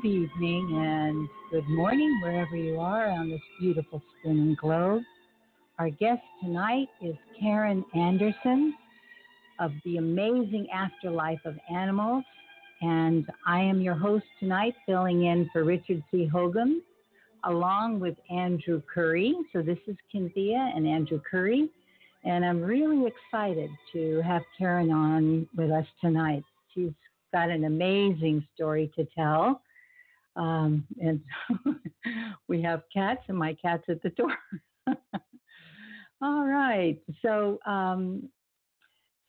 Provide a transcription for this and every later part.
good evening and good morning wherever you are on this beautiful spinning globe. Our guest tonight is Karen Anderson of the amazing Afterlife of Animals. And I am your host tonight, filling in for Richard C. Hoagland, along with Andrew Curry. So this is Cynthia and Andrew Curry. And I'm really excited to have Karen on with us tonight. She's got an amazing story to tell. Um, and we have cats, and my cat's at the door. All right. So, um,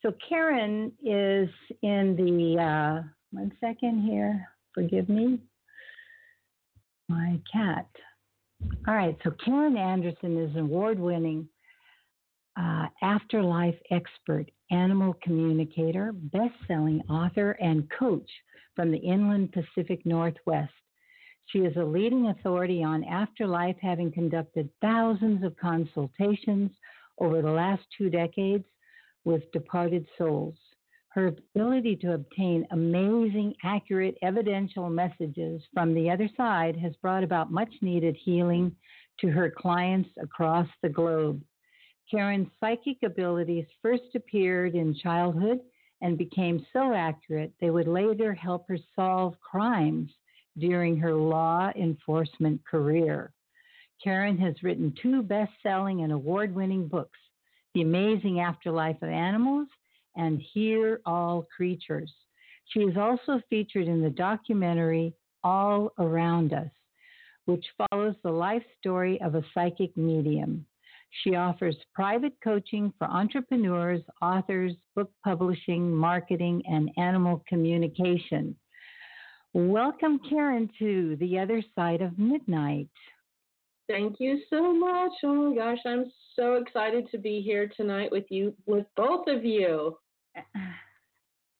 so Karen is in the uh, one second here. Forgive me. My cat. All right. So Karen Anderson is an award-winning uh, afterlife expert, animal communicator, best-selling author, and coach from the inland Pacific Northwest. She is a leading authority on afterlife, having conducted thousands of consultations over the last two decades with departed souls. Her ability to obtain amazing, accurate, evidential messages from the other side has brought about much needed healing to her clients across the globe. Karen's psychic abilities first appeared in childhood and became so accurate they would later help her solve crimes during her law enforcement career. Karen has written two best selling and award winning books The Amazing Afterlife of Animals and Hear All Creatures. She is also featured in the documentary All Around Us, which follows the life story of a psychic medium. She offers private coaching for entrepreneurs, authors, book publishing, marketing, and animal communication. Welcome, Karen, to the other side of midnight. Thank you so much. Oh my gosh, I'm so excited to be here tonight with you, with both of you.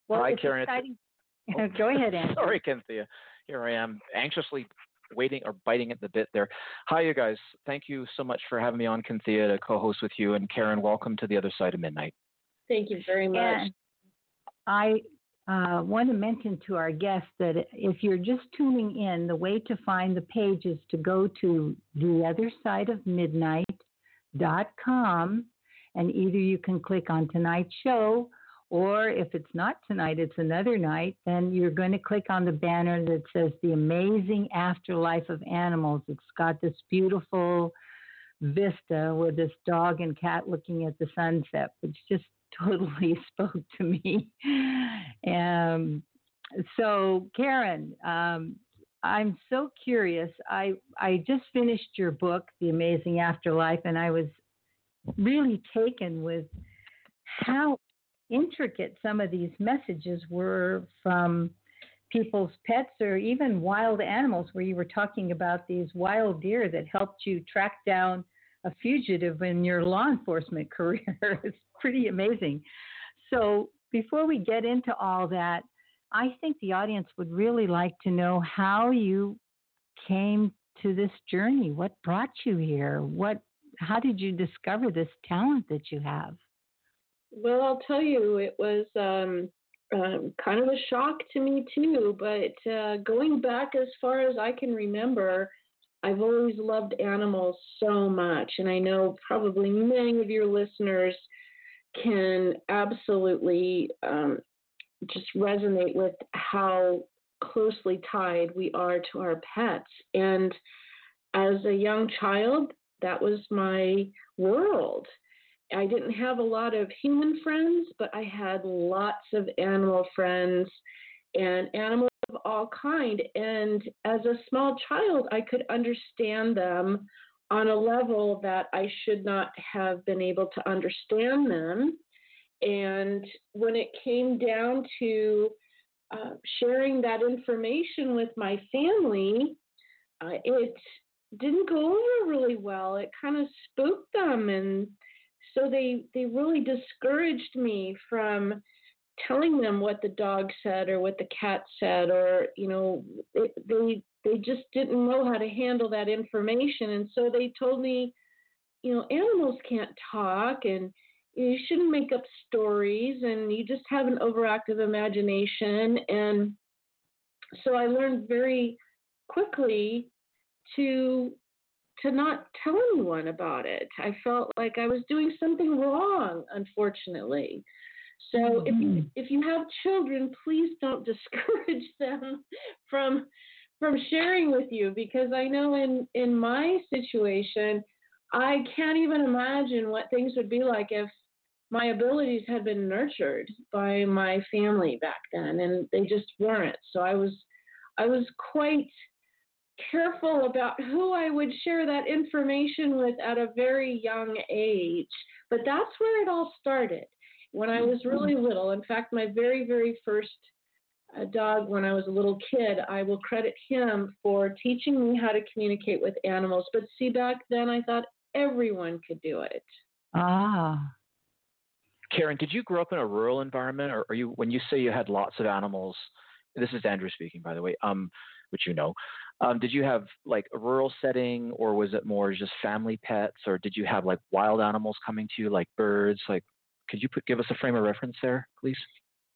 Well, Hi, it's Karen. exciting. Oh, go ahead, Anne. Sorry, Cynthia. Here I am, anxiously waiting or biting at the bit there. Hi, you guys. Thank you so much for having me on, Cynthia, to co-host with you. And Karen, welcome to the other side of midnight. Thank you very much. And I uh, want to mention to our guests that if you're just tuning in, the way to find the page is to go to theothersideofmidnight.com and either you can click on tonight's show or if it's not tonight, it's another night, then you're going to click on the banner that says The Amazing Afterlife of Animals. It's got this beautiful vista with this dog and cat looking at the sunset, It's just totally spoke to me. Um, so, Karen, um, I'm so curious. I I just finished your book, The Amazing Afterlife, and I was really taken with how intricate some of these messages were from people's pets or even wild animals, where you were talking about these wild deer that helped you track down a fugitive in your law enforcement career. it's pretty amazing. So, before we get into all that, I think the audience would really like to know how you came to this journey. What brought you here? What how did you discover this talent that you have? Well, I'll tell you, it was um, um, kind of a shock to me too. But uh, going back as far as I can remember, I've always loved animals so much, and I know probably many of your listeners can absolutely um, just resonate with how closely tied we are to our pets. And as a young child, that was my world. I didn't have a lot of human friends, but I had lots of animal friends and animals of all kind. And as a small child, I could understand them on a level that I should not have been able to understand them. And when it came down to uh, sharing that information with my family, uh, it didn't go over really well. It kind of spooked them, and so they they really discouraged me from telling them what the dog said or what the cat said, or you know, they they just didn't know how to handle that information, and so they told me, you know, animals can't talk and you shouldn't make up stories and you just have an overactive imagination and so I learned very quickly to to not tell anyone about it. I felt like I was doing something wrong, unfortunately. So mm-hmm. if you mm-hmm. if you have children, please don't discourage them from from sharing with you because I know in in my situation, I can't even imagine what things would be like if my abilities had been nurtured by my family back then and they just weren't. So I was I was quite careful about who I would share that information with at a very young age. But that's where it all started when I was really little. In fact, my very, very first uh, dog, when I was a little kid, I will credit him for teaching me how to communicate with animals. But see, back then I thought everyone could do it. Ah. Karen, did you grow up in a rural environment, or are you when you say you had lots of animals? This is Andrew speaking, by the way. Um, which you know. Um, did you have like a rural setting, or was it more just family pets, or did you have like wild animals coming to you, like birds? Like, could you put, give us a frame of reference there, please?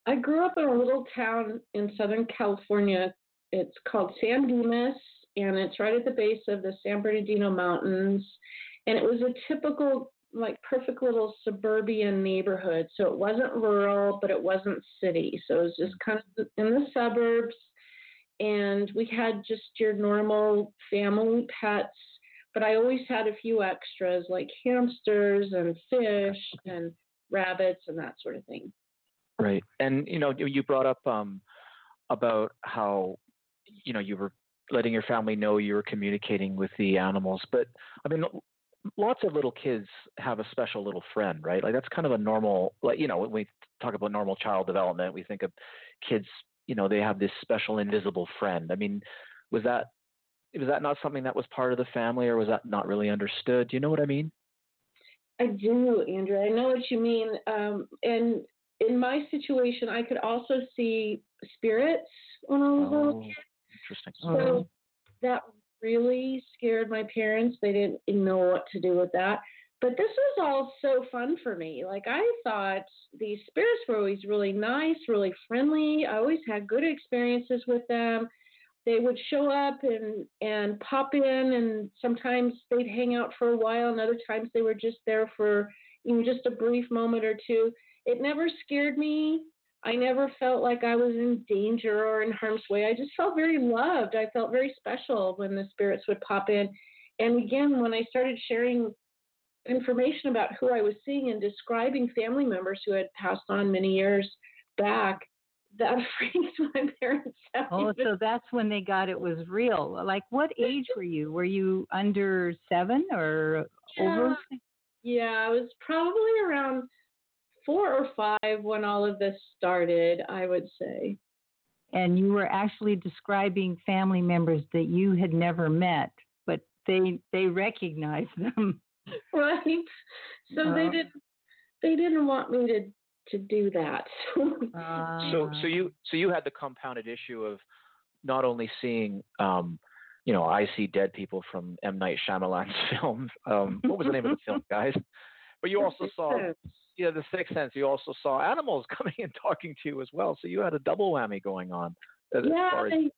I grew up in a little town in Southern California. It's called San Dimas, and it's right at the base of the San Bernardino Mountains. And it was a typical, like, perfect little suburban neighborhood. So it wasn't rural, but it wasn't city. So it was just kind of in the suburbs and we had just your normal family pets but i always had a few extras like hamsters and fish and rabbits and that sort of thing right and you know you brought up um about how you know you were letting your family know you were communicating with the animals but i mean lots of little kids have a special little friend right like that's kind of a normal like you know when we talk about normal child development we think of kids you know they have this special invisible friend. I mean, was that was that not something that was part of the family, or was that not really understood? Do you know what I mean? I do, Andrew. I know what you mean. Um, and in my situation, I could also see spirits when I was oh, a little kid. Interesting. So that really scared my parents. They didn't know what to do with that. But this was all so fun for me. Like I thought these spirits were always really nice, really friendly. I always had good experiences with them. They would show up and and pop in, and sometimes they'd hang out for a while, and other times they were just there for know just a brief moment or two. It never scared me. I never felt like I was in danger or in harm's way. I just felt very loved. I felt very special when the spirits would pop in. And again, when I started sharing information about who I was seeing and describing family members who had passed on many years back, that freaked my parents out. Oh, so that's when they got it was real. Like, what age were you? Were you under seven or yeah. over? Yeah, I was probably around four or five when all of this started, I would say. And you were actually describing family members that you had never met, but they they recognized them. right? So they uh. didn't they didn't want me to to do that. uh, so so you so you had the compounded issue of not only seeing um, you know, I see dead people from M Night Shyamalan's film. Um, what was the name of the film, guys? But you also saw yeah, the Sixth Sense. You also saw animals coming and talking to you as well. So you had a double whammy going on. yeah, as,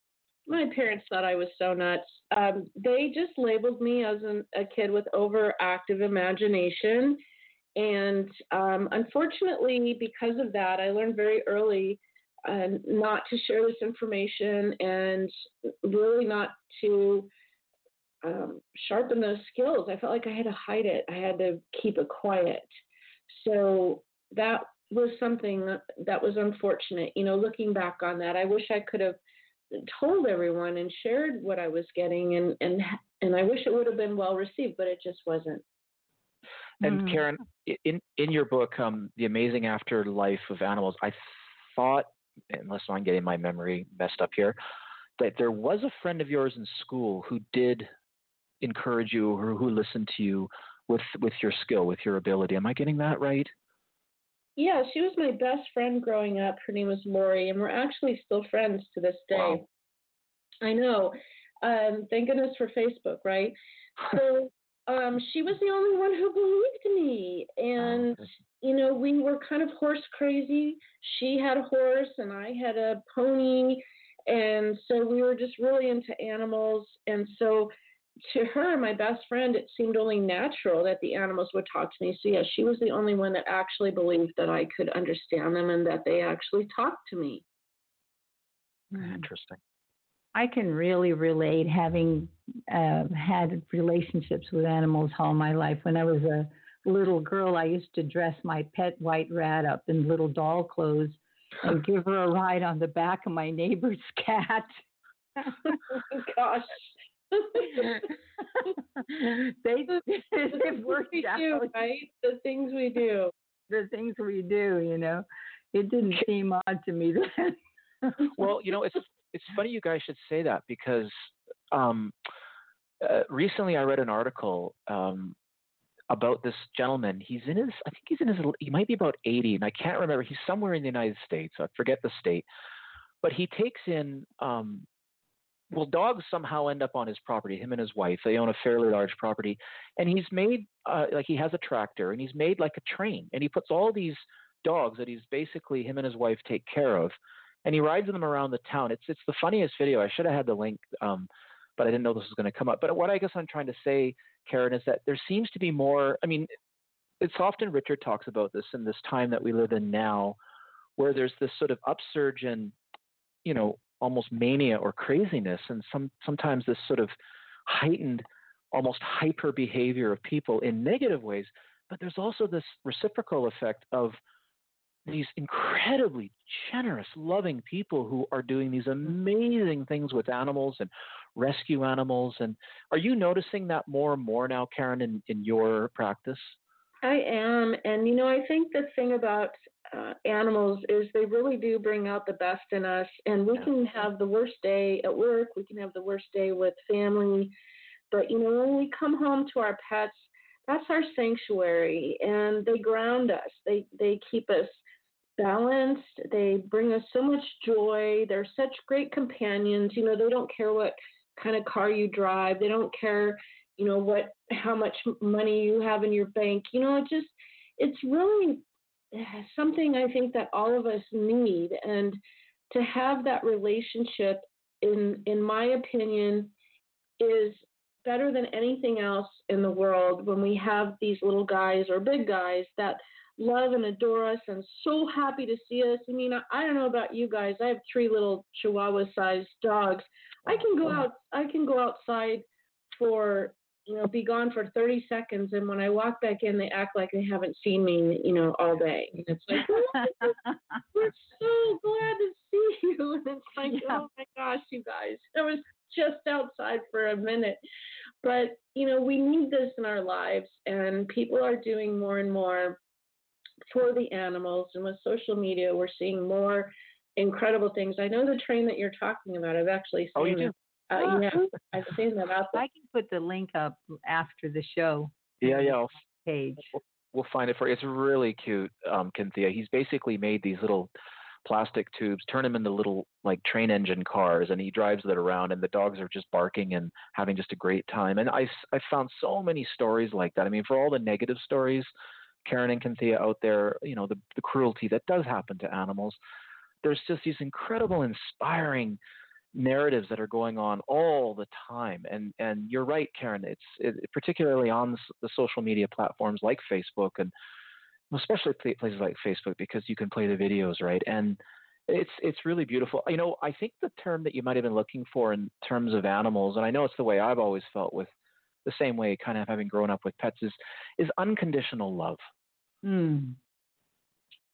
my parents thought I was so nuts. Um, they just labeled me as an, a kid with overactive imagination. And um, unfortunately, because of that, I learned very early uh, not to share this information and really not to um, sharpen those skills. I felt like I had to hide it, I had to keep it quiet. So that was something that, was unfortunate. You know, looking back on that, I wish I could have told everyone and shared what I was getting, and and and I wish it would have been well received, but it just wasn't. And mm. Karen, in in your book, um, "The Amazing Afterlife of Animals," I thought, unless I'm getting my memory messed up here, that there was a friend of yours in school who did encourage you or who listened to you with with your skill, with your ability. Am I getting that right? Yeah, she was my best friend growing up. Her name was Lori, and we're actually still friends to this day. Wow. I know. Um, thank goodness for Facebook, right? So um, she was the only one who believed me, and oh, you know we were kind of horse crazy. She had a horse, and I had a pony, And so we were just really into animals. And so to her, my best friend, it seemed only natural that the animals would talk to me. So, yeah, she was the only one that actually believed that I could understand them and that they actually talked to me. Hmm. Interesting. I can really relate having uh, had relationships with animals all my life. When I was a little girl, I used to dress my pet white rat up in little doll clothes and give her a ride on the back of my neighbor's cat. gosh. they it worked we out. Do, right? The things we do. The things we do, you know. It didn't seem odd to me then. well, you know, it's it's funny you guys should say that because um, uh, recently I read an article um, about this gentleman. He's in his, I think he's in his, he might be about 80, and I can't remember. He's somewhere in the United States. I forget the state, but he takes in um, well, dogs somehow end up on his property. Him and his wife, they own a fairly large property, and he's made uh, like he has a tractor, and he's made like a train, and he puts all these dogs that he's basically him and his wife take care of, and he rides them around the town. It's it's the funniest video. I should have had the link, um, but I didn't know this was going to come up. But what I guess I'm trying to say, Karen, is that there seems to be more. I mean, it's often Richard talks about this in this time that we live in now, where there's this sort of upsurge in, you know, almost mania or craziness, and some sometimes this sort of heightened, almost hyper behavior of people in negative ways. But there's also this reciprocal effect of these incredibly generous, loving people who are doing these amazing things with animals and rescue animals. And are you noticing that more and more now, Karen, in, in your practice? I am. And, you know, I think the thing about uh, animals is they really do bring out the best in us. And we can have the worst day at work, we can have the worst day with family. But, you know, when we come home to our pets, that's our sanctuary and they ground us. They they keep us balanced. They bring us so much joy. They're such great companions. You know, they don't care what kind of car you drive. They don't care, you know, what how much money you have in your bank. You know, it just it's really eh, something I think that all of us need, and to have that relationship, in in my opinion, is better than anything else in the world. When we have these little guys or big guys that love and adore us and so happy to see us. I mean, I, don't know about you guys. I have three little Chihuahua-sized dogs. I can go out. I can go outside for you know, be gone for 30 seconds, and when I walk back in, they act like they haven't seen me, you know, all day. And it's like, oh, we're so glad to see you. And it's like, yeah. oh my gosh, you guys, I was just outside for a minute. But, you know, we need this in our lives, and people are doing more and more for the animals. And with social media, we're seeing more incredible things. I know the train that you're talking about. I've actually seen oh, you do? Uh, oh, yeah, I've seen that out there. I can put the link up after the show. Yeah, yeah. I'll, page. We'll, find it for you. It's really cute, um, Cynthia. He's basically made these little plastic tubes, turn them into little like train engine cars, and he drives that around, and the dogs are just barking and having just a great time. And I, I found so many stories like that. I mean, for all the negative stories, Karen and Cynthia out there, you know, the, the cruelty that does happen to animals, there's just these incredible, inspiring narratives that are going on all the time. And and you're right, Karen. It's it, particularly on the, the, social media platforms like Facebook and especially places like Facebook because you can play the videos, right? And it's it's really beautiful. You know, I think the term that you might have been looking for in terms of animals, and I know it's the way I've always felt with the same way, kind of having grown up with pets, is is unconditional love. Mm.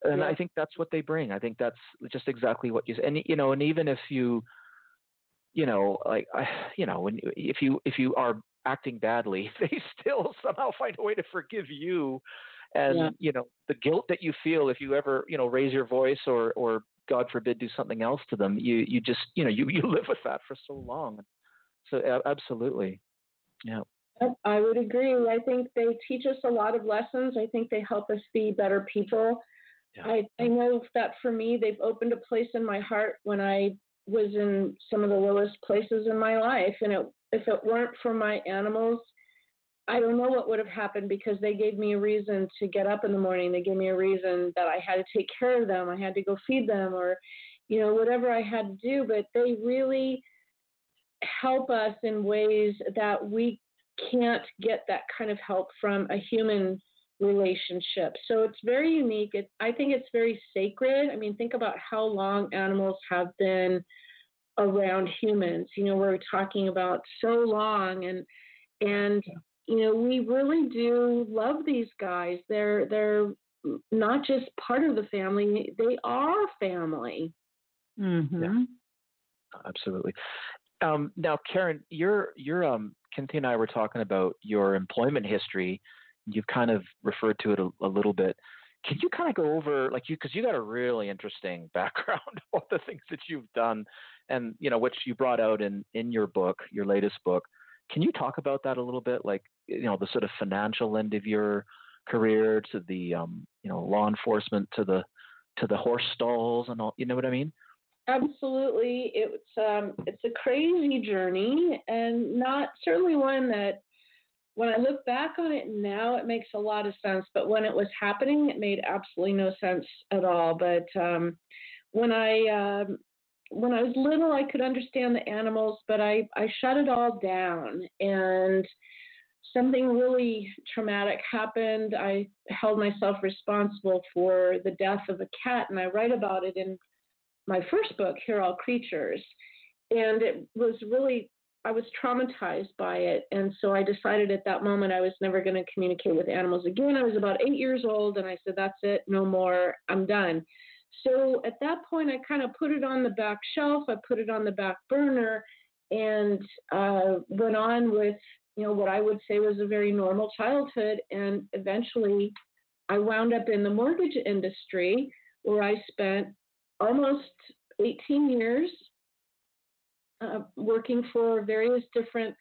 And yeah. I think that's what they bring. I think that's just exactly what you say. and you know, and even if you you know, like, I, you know, when if you if you are acting badly, they still somehow find a way to forgive you, and yeah. you know, the guilt that you feel if you ever, you know, raise your voice or or God forbid do something else to them, you you just, you know, you you live with that for so long. So absolutely, yeah. I would agree. I think they teach us a lot of lessons. I think they help us be better people. Yeah. I, I know that for me, they've opened a place in my heart when I was in some of the lowest places in my life. And it, if it weren't for my animals, I don't know what would have happened because they gave me a reason to get up in the morning. They gave me a reason that I had to take care of them. I had to go feed them or, you know, whatever I had to do, but they really help us in ways that we can't get that kind of help from a human relationship. So it's very unique. It, I think it's very sacred. I mean, think about how long animals have been around humans. You know, we're talking about so long and and you know, we really do love these guys. They're they're not just part of the family, they are family. Mm-hmm. Yeah. Absolutely. Um, now, Karen, you're you're um, Cynthia and I were talking about your employment history. You've kind of referred to it a, a little bit. Can you kind of go over like you because you got a really interesting background of the things that you've done, and you know which you brought out in in your book, your latest book. Can you talk about that a little bit, like you know the sort of financial end of your career to the um, you know law enforcement to the to the horse stalls and all you know what I mean? Absolutely, it's um, it's a crazy journey, and not certainly one that when I look back on it now, it makes a lot of sense. But when it was happening, it made absolutely no sense at all. But um, when I um, when I was little, I could understand the animals, but I I shut it all down and something really traumatic happened. I held myself responsible for the death of a cat, and I write about it in my first book, Hear All Creatures. And it was really, I was traumatized by it. And so I decided at that moment I was never going to communicate with animals again. I was about eight years old, and I said, That's it, no more, I'm done. So at that point, I kind of put it on the back shelf, I put it on the back burner, and uh, went on with you know, what I would say was a very normal childhood. And eventually I wound up in the mortgage industry where I spent almost 18 years uh, working for various different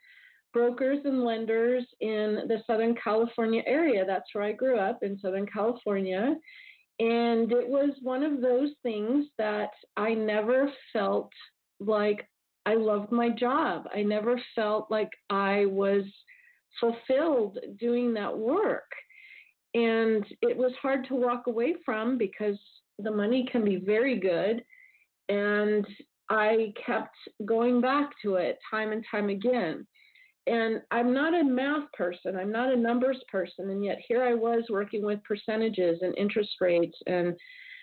brokers and lenders in the Southern California area. That's where I grew up in Southern California. And it was one of those things that I never felt like I loved my job. I never felt like I was fulfilled doing that work. And it was hard to walk away from because the money can be very good. And I kept going back to it time and time again. And I'm not a math person, I'm not a numbers person. And yet here I was working with percentages and interest rates and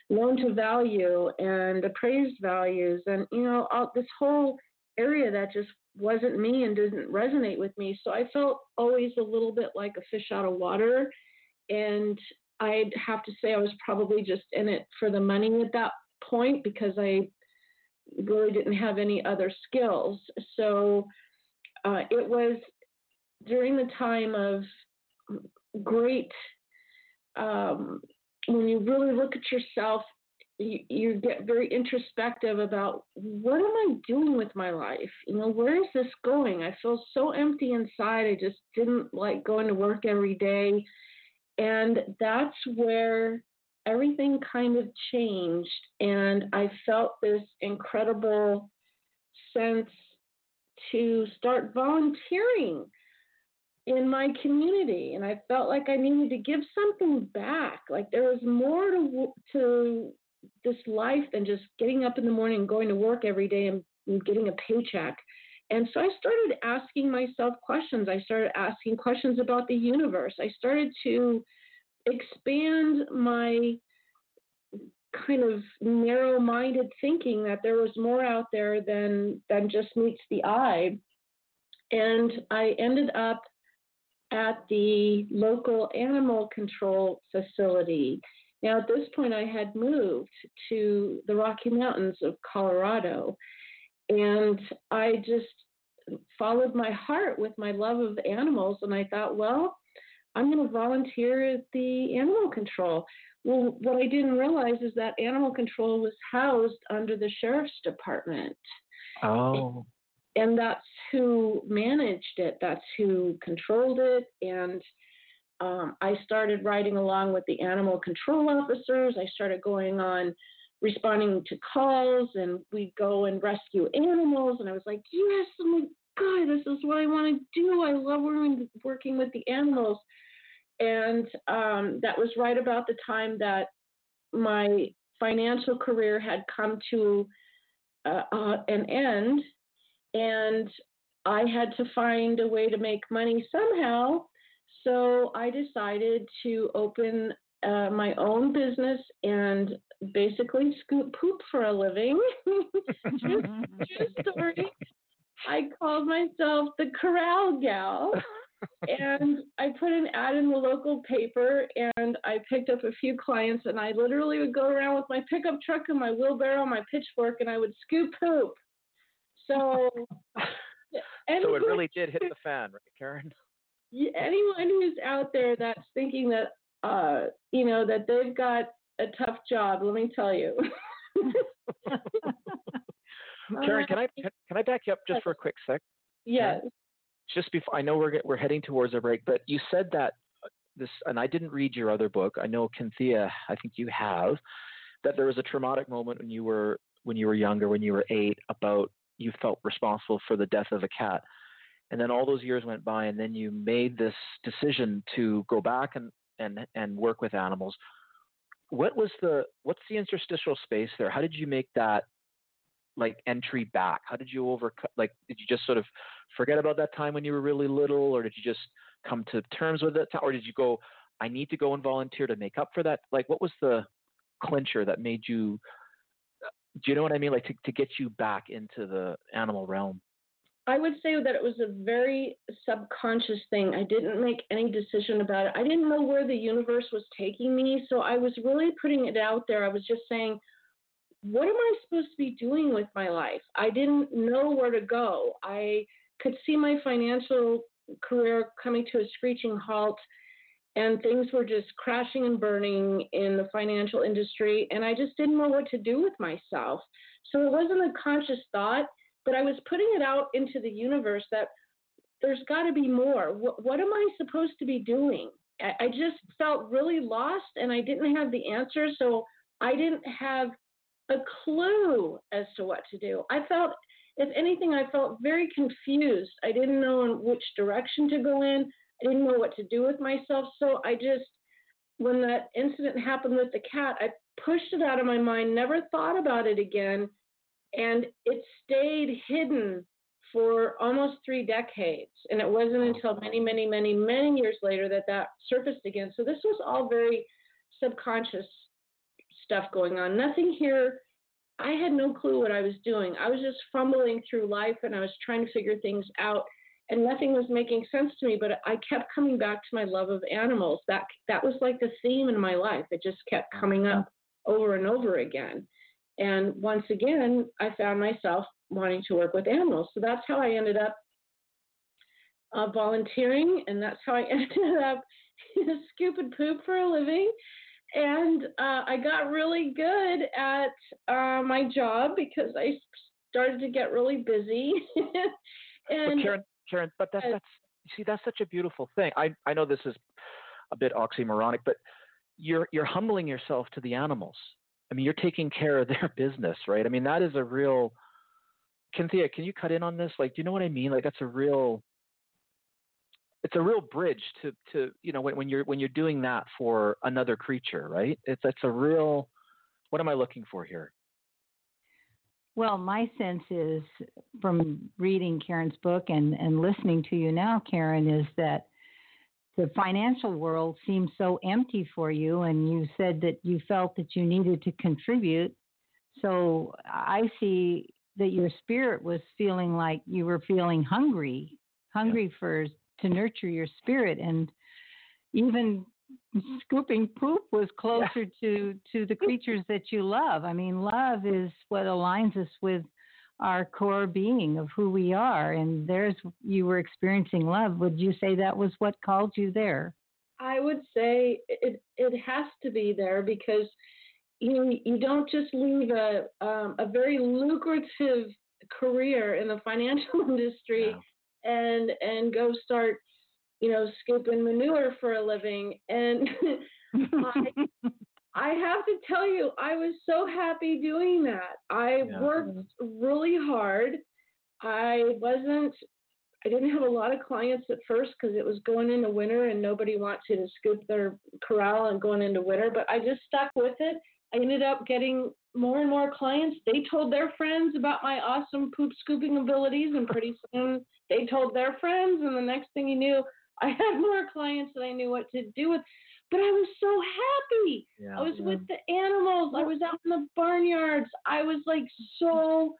loan to value and appraised values and, you know, all, this whole area that just wasn't me and didn't resonate with me. So I felt always a little bit like a fish out of water. And I'd have to say I was probably just in it for the money at that point because I really didn't have any other skills. So uh, it was during the time of great, um, when you really look at yourself you, you get very introspective about what am I doing with my life? You know, where is this going? I feel so empty inside. I just didn't like going to work every day. And that's where everything kind of changed. And I felt this incredible sense to start volunteering in my community and i felt like i needed to give something back like there was more to to this life than just getting up in the morning and going to work every day and, and getting a paycheck. And so I started asking myself questions. I started asking questions about the universe. I started to expand my kind of narrow-minded thinking that there was more out there than than just meets the eye. And I ended up at the local animal control facility now, at this point, I had moved to the Rocky Mountains of Colorado, and I just followed my heart with my love of animals. And I thought, well, I'm going to volunteer at the animal control. Well, what I didn't realize is that animal control was housed under the sheriff's department. Oh. And that's who managed it, that's who controlled it. And um, I started riding along with the animal control officers. I started going on responding to calls, and we'd go and rescue animals. And I was like, yes, oh my God, this is what I want to do. I love working with the animals. And um, that was right about the time that my financial career had come to uh, uh, an end, and I had to find a way to make money somehow. So I decided to open uh, my own business and basically scoop poop for a living. true, true story. I called myself the Corral Gal. and I put an ad in the local paper and I picked up a few clients and I literally would go around with my pickup truck and my wheelbarrow, my pitchfork, and I would scoop poop. So, so it really did hit the fan, right, Karen? Anyone who's out there that's thinking that, uh, you know, that they've got a tough job, let me tell you. Karen, can I can I back you up just for a quick sec? Yes. Just before I know we're we're heading towards a break, but you said that uh, this, and I didn't read your other book. I know Cynthia, I think you have, that there was a traumatic moment when you were when you were younger, when you were eight, about you felt responsible for the death of a cat, and then all those years went by, and then you made this decision to go back and and and work with animals. What was the what's the interstitial space there? How did you make that like entry back? How did you overcome? Like, did you just sort of forget about that time when you were really little, or did you just come to terms with it, or did you go, I need to go and volunteer to make up for that? Like, what was the clincher that made you? Do you know what I mean? Like to to get you back into the animal realm. I would say that it was a very subconscious thing. I didn't make any decision about it. I didn't know where the universe was taking me, so I was really putting it out there. I was just saying, what am I supposed to be doing with my life? I didn't know where to go. I could see my financial career coming to a screeching halt and things were just crashing and burning in the financial industry and I just didn't know what to do with myself. So it wasn't a conscious thought, but I was putting it out into the universe that there's got to be more. What, what, am I supposed to be doing? I, I just felt really lost and I didn't have the answer. So I didn't have a clue as to what to do. I felt, if anything, I felt very confused. I didn't know in which direction to go in. I didn't know what to do with myself. So I just, when that incident happened with the cat, I pushed it out of my mind, never thought about it again, and it stayed hidden for almost three decades. And it wasn't until many, many, many, many years later that that surfaced again. So this was all very subconscious stuff going on. Nothing here. I had no clue what I was doing. I was just fumbling through life and I was trying to figure things out and nothing was making sense to me, but I kept coming back to my love of animals. That that was like the theme in my life. It just kept coming up over and over again. And once again, I found myself wanting to work with animals. So that's how I ended up uh, volunteering, and that's how I ended up scooping poop for a living and uh, I got really good at uh, my job because I started to get really busy. and but Karen, Karen, but that's that's see that's such a beautiful thing. I I know this is a bit oxymoronic, but you're you're humbling yourself to the animals. I mean, you're taking care of their business, right? I mean, that is a real. Cynthia, can you cut in on this? Like, do you know what I mean? Like, that's a real it's a real bridge to to you know when, when you're when you're doing that for another creature, right? It's it's a real. What am I looking for here? Well, my sense is from reading Karen's book and, and listening to you now, Karen, is that the financial world seems so empty for you, and you said that you felt that you needed to contribute. So I see that your spirit was feeling like you were feeling hungry, hungry yeah. for to nurture your spirit and even scooping poop was closer yeah. to to the creatures that you love i mean love is what aligns us with our core being of who we are and there's you were experiencing love would you say that was what called you there? I would say it it has to be there because you you don't just leave a um, a very lucrative career in the financial industry and and go start you know scooping manure for a living. And I, I have to tell you i was so happy doing that i yeah. worked really hard i wasn't i didn't have a lot of clients at first because it was going into winter and nobody wanted to scoop their corral and going into winter but i just stuck with it I ended up getting more and more clients. They told their friends about my awesome poop scooping abilities, and pretty soon they told their friends. And the next thing you knew, I had more clients than I knew what to do with. But I was so happy. Yeah. I was with the animals. I was out in the barnyards. I was like so.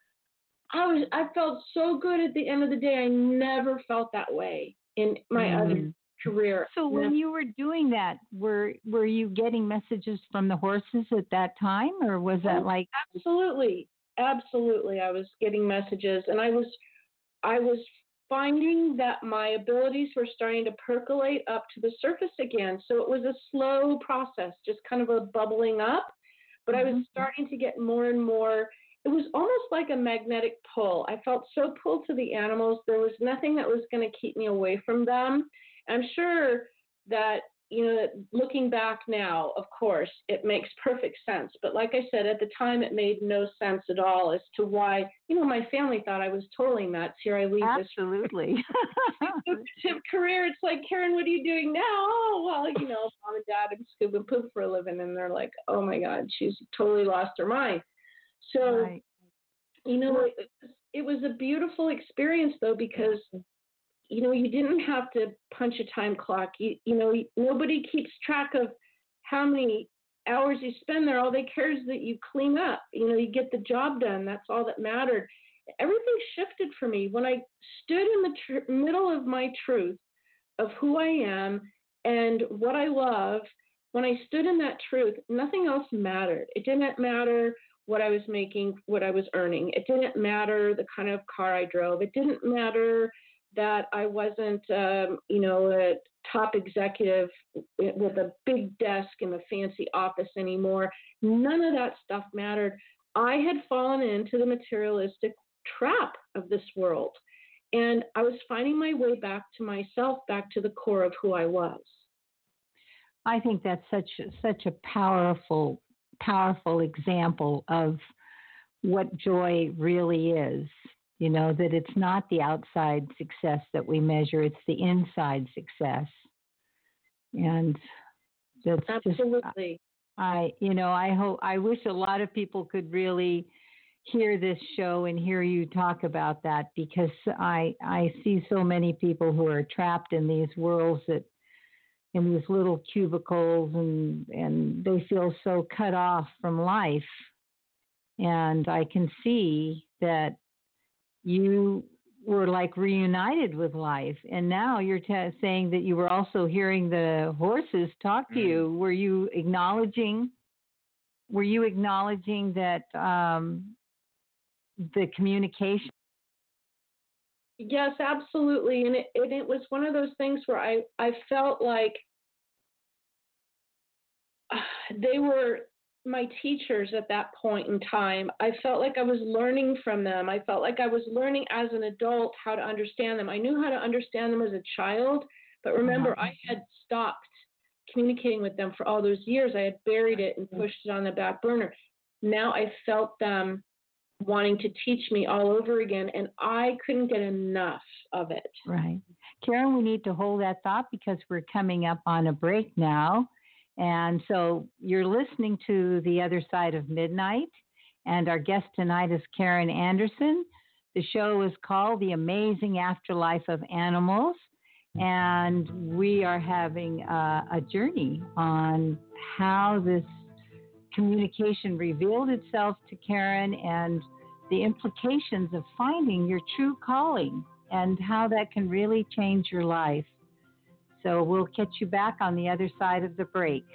I was. I felt so good at the end of the day. I never felt that way in my Mm. other career. So when you were doing that, were were you getting messages from the horses at that time, or was that Oh, like absolutely absolutely i was getting messages and i was i was finding that my abilities were starting to percolate up to the surface again. So it was a slow process just kind of a bubbling up but i was Mhm. starting to get more and more it was almost like a magnetic pull. I felt so pulled to the animals there was nothing that was going to keep me away from them. I'm sure that you know, looking back now, of course, it makes perfect sense. But like I said, at the time, it made no sense at all as to why, you know, my family thought I was totally nuts. Here I leave this absolutely? lucrative career. It's like, Karen, what are you doing now? Oh, well, you know, mom and dad and scoop and poop for a living. And they're like, oh my God, she's totally lost her mind. So, right. you know, it, it was a beautiful experience though because you know you didn't have to punch a time clock. You you know nobody keeps track of how many hours you spend there. All they care is that you clean up. You know you get the job done. That's all that mattered. Everything shifted for me when I stood in the tr- middle of my truth of who I am and what I love. When I stood in that truth, nothing else mattered. It didn't matter what I was making, what I was earning. It didn't matter the kind of car I drove. It didn't matter that I wasn't, um, you know, a top executive with a big desk in a fancy office anymore. None of that stuff mattered. I had fallen into the materialistic trap of this world. And I was finding my way back to myself, back to the core of who I was. I think that's such such a powerful powerful example of what joy really is. You know that it's not the outside success that we measure; it's the inside success. And that's just Absolutely. I you know I hope I wish a lot of people could really hear this show and hear you talk about that because I I see so many people who are trapped in these worlds that in these little cubicles and and they feel so cut off from life and I can see that you were like reunited with life and now you're t- saying that you were also hearing the horses talk to Mm. you were you acknowledging were you acknowledging that um, the communication Yes, absolutely. And it, and it was one of those things where I, I felt like they were my teachers at that point in time. I felt like I was learning from them. I felt like I was learning as an adult how to understand them. I knew how to understand them as a child, but uh-huh. remember, I had stopped communicating with them for all those years. I had buried it and mm-hmm. pushed it on the back burner. Now I felt them wanting to teach me all over again, and I couldn't get enough of it. Right. Karen, we need to hold that thought because we're coming up on a break now. And so you're listening to The Other Side of Midnight, and our guest tonight is Karen Anderson. The show is called The Amazing Afterlife of Animals, and we are having uh, a journey on how this communication revealed itself to Karen and the implications of finding your true calling and how that can really change your life. So we'll catch you back on the other side of the break.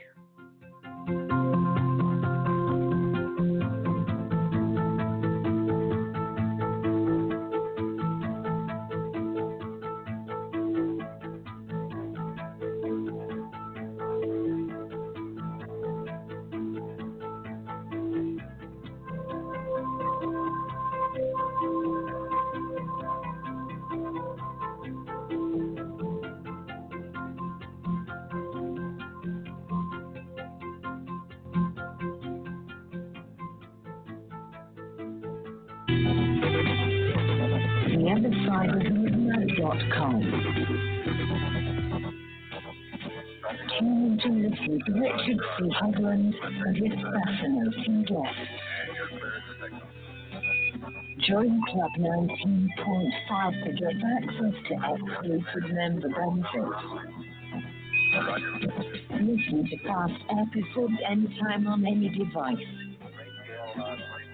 theothersideofmidnight.com. tune in to listen to Richard C. Hoagland and his fascinating guests. Join Club 19.5 to get access to exclusive member benefits. Listen to past episodes anytime on any device.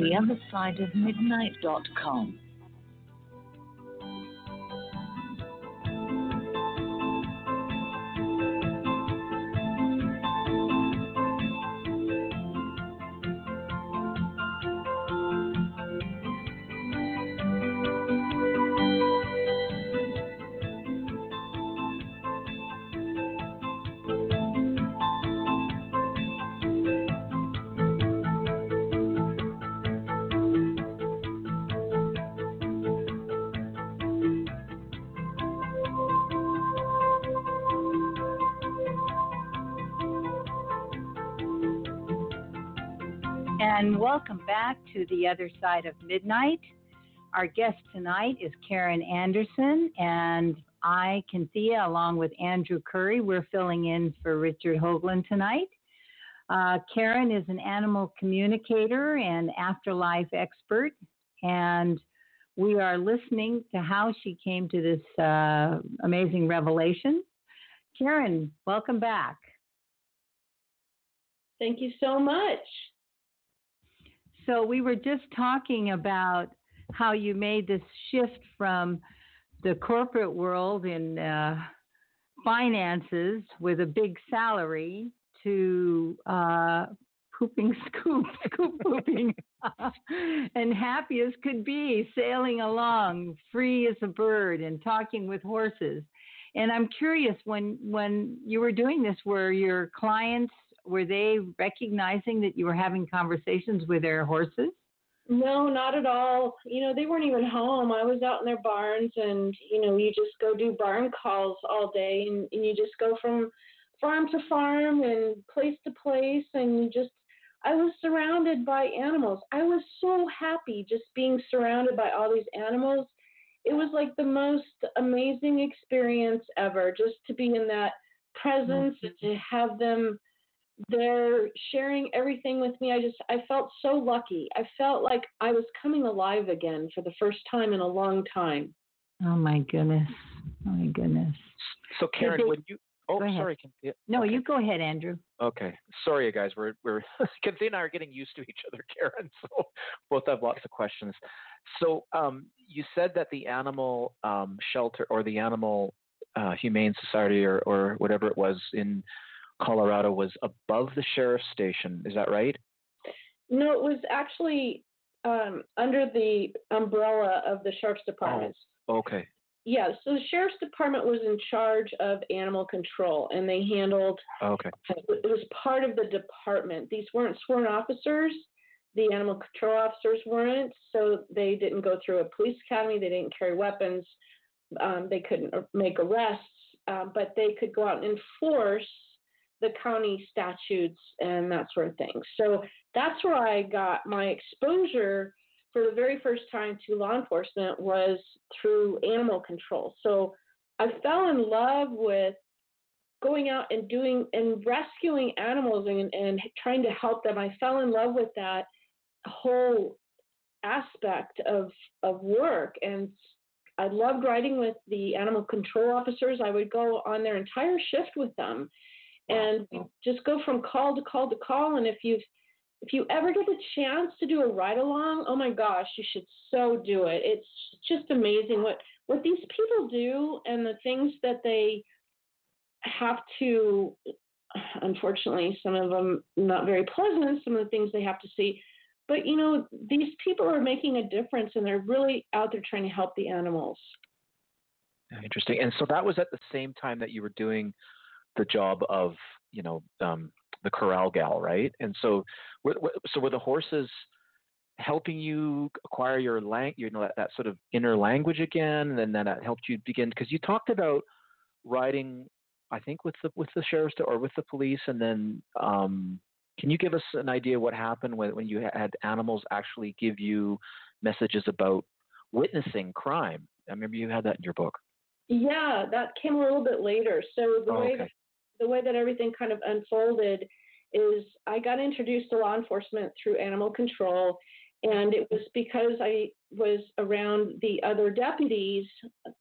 The And welcome back to the other side of midnight. Our guest tonight is Karen Anderson, and I, Cynthia, along with Andrew Curry, we're filling in for Richard Hoagland tonight. Uh, Karen is an animal communicator and afterlife expert, and we are listening to how she came to this uh, amazing revelation. Karen, welcome back. Thank you so much. So we were just talking about how you made this shift from the corporate world in uh, finances with a big salary to uh, pooping scoop, scoop pooping, and happy as could be, sailing along, free as a bird, and talking with horses. And I'm curious when when you were doing this, were your clients were they recognizing that you were having conversations with their horses? No, not at all. You know, they weren't even home. I was out in their barns, and you know, you just go do barn calls all day, and, and you just go from farm to farm and place to place, and you just. I was surrounded by animals. I was so happy just being surrounded by all these animals. It was like the most amazing experience ever, just to be in that presence mm-hmm. and to have them they're sharing everything with me. I just I felt so lucky. I felt like I was coming alive again for the first time in a long time. Oh my goodness. Oh my goodness. So Karen, would you Oh, sorry. Can, no, okay. you go ahead, Andrew. Okay. Sorry, you guys. We're we're Cynthia and I are getting used to each other, Karen. So both have lots of questions. So um, you said that the animal um, shelter or the animal uh, humane society or or whatever it was in Colorado was above the sheriff's station. Is that right? No, it was actually um, under the umbrella of the sheriff's department. Oh, okay. Yeah, so the sheriff's department was in charge of animal control, and they handled. Okay. It was part of the department. These weren't sworn officers. The animal control officers weren't, so they didn't go through a police academy. They didn't carry weapons. Um, they couldn't make arrests, uh, but they could go out and enforce the county statutes and that sort of thing. So that's where I got my exposure for the very first time to law enforcement was through animal control. So I fell in love with going out and doing and rescuing animals and, and trying to help them. I fell in love with that whole aspect of of work and I loved riding with the animal control officers. I would go on their entire shift with them and just go from call to call to call. And if you if you ever get the chance to do a ride along, oh my gosh, you should so do it. It's just amazing what what these people do and the things that they have to. Unfortunately, some of them not very pleasant. Some of the things they have to see. But you know, these people are making a difference, and they're really out there trying to help the animals. Interesting. And so that was at the same time that you were doing the job of you know um, the corral gal, right? And so, so were the horses helping you acquire your lang, you know, that, that sort of inner language again, and then that helped you begin because you talked about riding, I think, with the with the sheriff's or with the police, and then um, can you give us an idea what happened when when you had animals actually give you messages about witnessing crime? I remember you had that in your book. Yeah, that came a little bit later. So the oh, way okay. The way that everything kind of unfolded is I got introduced to law enforcement through animal control, and it was because I was around the other deputies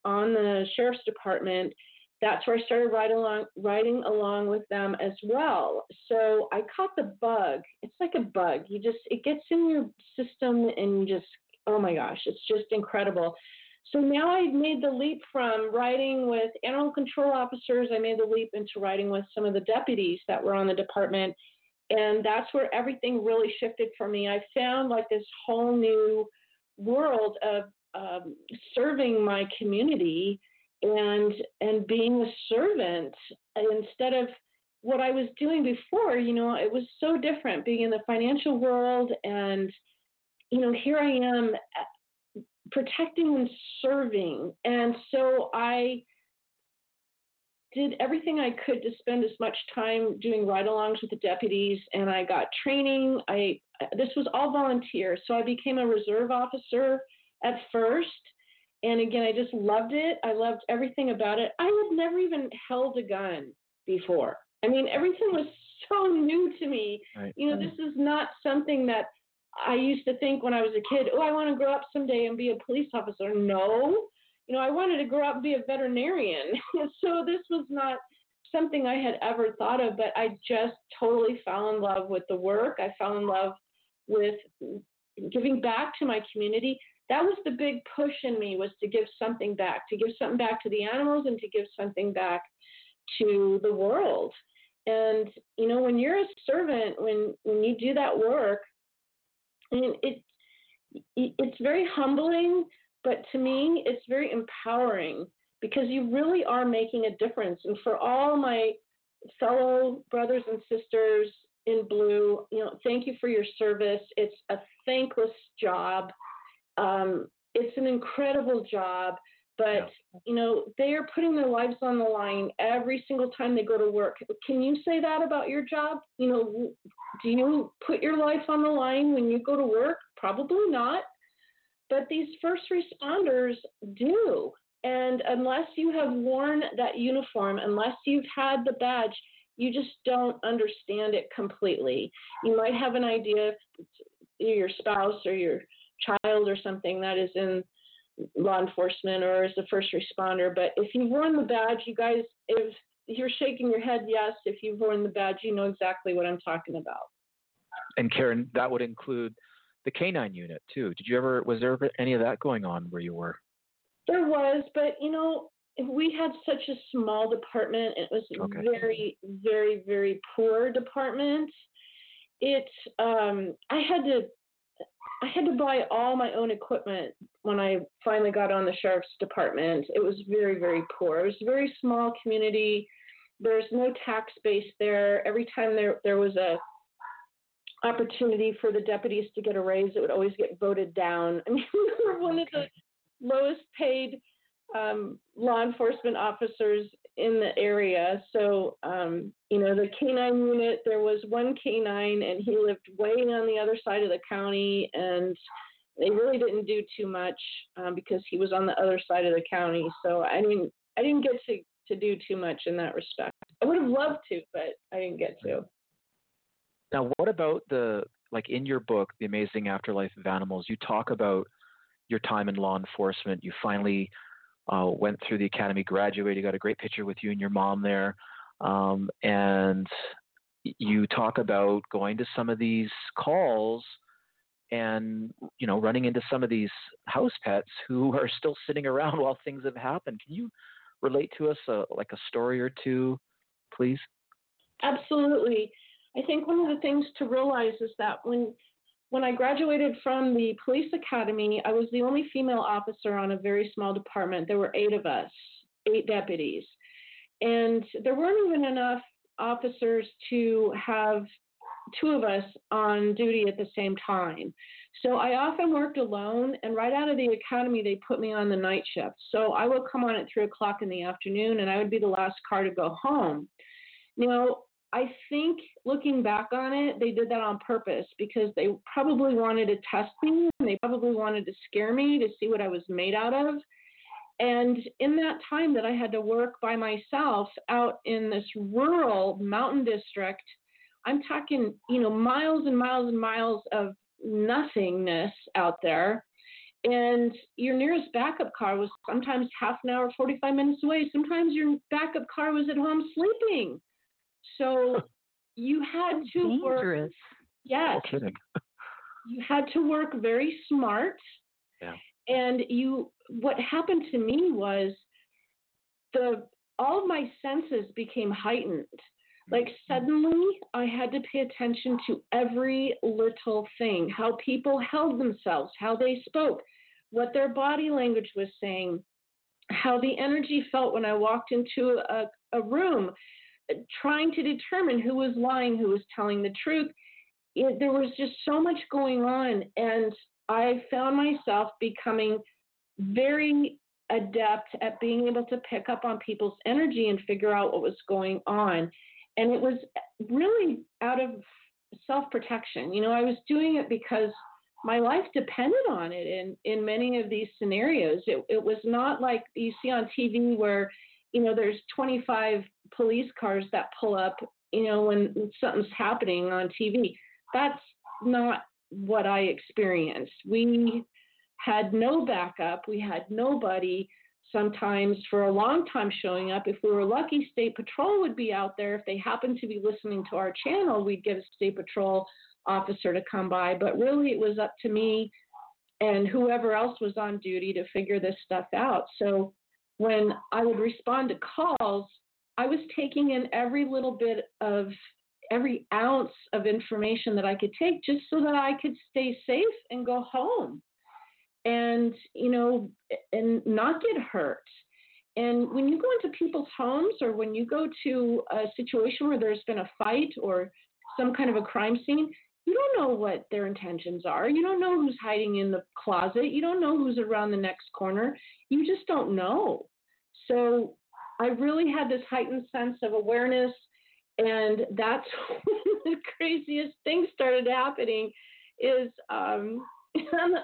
on the sheriff's department. That's where I started riding along, riding along with them as well. So I caught the bug. It's like a bug. You just it gets in your system, and you just oh my gosh, it's just incredible. So now I made the leap from riding with animal control officers, I made the leap into riding with some of the deputies that were on the department. And that's where everything really shifted for me. I found like this whole new world of um, serving my community and and being a servant instead of what I was doing before. You know, it was so different being in the financial world and you know, here I am protecting and serving. And so I did everything I could to spend as much time doing ride-alongs with the deputies, and I got training. I this was all volunteer, so I became a reserve officer at first, and again, I just loved it. I loved everything about it. I had never even held a gun before. I mean, everything was so new to me. Right. You know, this is not something that I used to think when I was a kid, oh, I want to grow up someday and be a police officer. No, you know, I wanted to grow up and be a veterinarian. so this was not something I had ever thought of, but I just totally fell in love with the work. I fell in love with giving back to my community. That was the big push in me was to give something back, to give something back to the animals and to give something back to the world. And you know, when you're a servant, when when you do that work, and it it's very humbling, but to me, it's very empowering because you really are making a difference. And for all my fellow brothers and sisters in blue, you know, thank you for your service. It's a thankless job. Um, it's an incredible job, but yeah. you know they are putting their lives on the line every single time they go to work. Can you say that about your job? You know do you put your life on the line when you go to work? Probably not. But these first responders do. And unless you have worn that uniform unless you've had the badge you just don't understand it completely. You might have an idea if your spouse or your child or something that is in law enforcement or as a first responder. But if you've worn the badge, you guys, if you're shaking your head, yes. If you've worn the badge, you know exactly what I'm talking about. And Karen, that would include the canine unit too. Did you ever, was there any of that going on where you were? There was, but you know, we had such a small department. It was okay. very, very, very poor department. It, um, I had to I had to buy all my own equipment when I finally got on the sheriff's department. It was very, very poor. It was a very small community. There's no tax base there. Every time there there was a opportunity for the deputies to get a raise, it would always get voted down. I mean, we were one of the lowest paid um, law enforcement officers in the area. So, um, you know, the canine unit, there was one canine and he lived way on the other side of the county and they really didn't do too much um, because he was on the other side of the county. So I didn't, I didn't get to, to do too much in that respect. I would have loved to, but I didn't get to. Now, what about the, like in your book, The Amazing Afterlife of Animals, you talk about your time in law enforcement. You finally uh, went through the academy, graduated, got a great picture with you and your mom there. Um, and you talk about going to some of these calls and you know running into some of these house pets who are still sitting around while things have happened can you relate to us a, like a story or two please absolutely i think one of the things to realize is that when when I graduated from the police academy, I was the only female officer on a very small department. There were eight of us, eight deputies. and there weren't even enough officers to have two of us on duty at the same time. So I often worked alone, and right out of the academy, they put me on the night shift. So I would come on at three o'clock in the afternoon, and I would be the last car to go home. Now, I think looking back on it, they did that on purpose because they probably wanted to test me and they probably wanted to scare me to see what I was made out of. And in that time that I had to work by myself out in this rural mountain district, I'm talking, you know, miles and miles and miles of nothingness out there. And your nearest backup car was sometimes half an hour, 45 minutes away. Sometimes your backup car was at home sleeping. So you had to Dangerous. work. Yes. No kidding. You had to work very smart. Yeah. And you what happened to me was the all of my senses became heightened. Like suddenly I had to pay attention to every little thing, how people held themselves, how they spoke, what their body language was saying, how the energy felt when I walked into a, a room, uh, trying to determine who was lying, who was telling the truth. It, there was just so much going on, and I found myself becoming very adept at being able to pick up on people's energy and figure out what was going on. And it was really out of self protection. You know, I was doing it because my life depended on it in, in many of these scenarios. It, it was not like you see on TV where, you know, there's 25 police cars that pull up, you know, when something's happening on TV. That's not what I experienced. We had no backup, we had nobody sometimes for a long time showing up. If we were lucky, State Patrol would be out there. If they happened to be listening to our channel, we'd get a State Patrol officer to come by. But really, it was up to me and whoever else was on duty to figure this stuff out. So when I would respond to calls, I was taking in every little bit of every ounce of information that I could take just so that I could stay safe and go home and you know and not get hurt. And when you go into people's homes or when you go to a situation where there's been a fight or some kind of a crime scene you don't know what their intentions are. You don't know who's hiding in the closet. You don't know who's around the next corner. You just don't know. So i really had this heightened sense of awareness and that's when the craziest thing started happening is um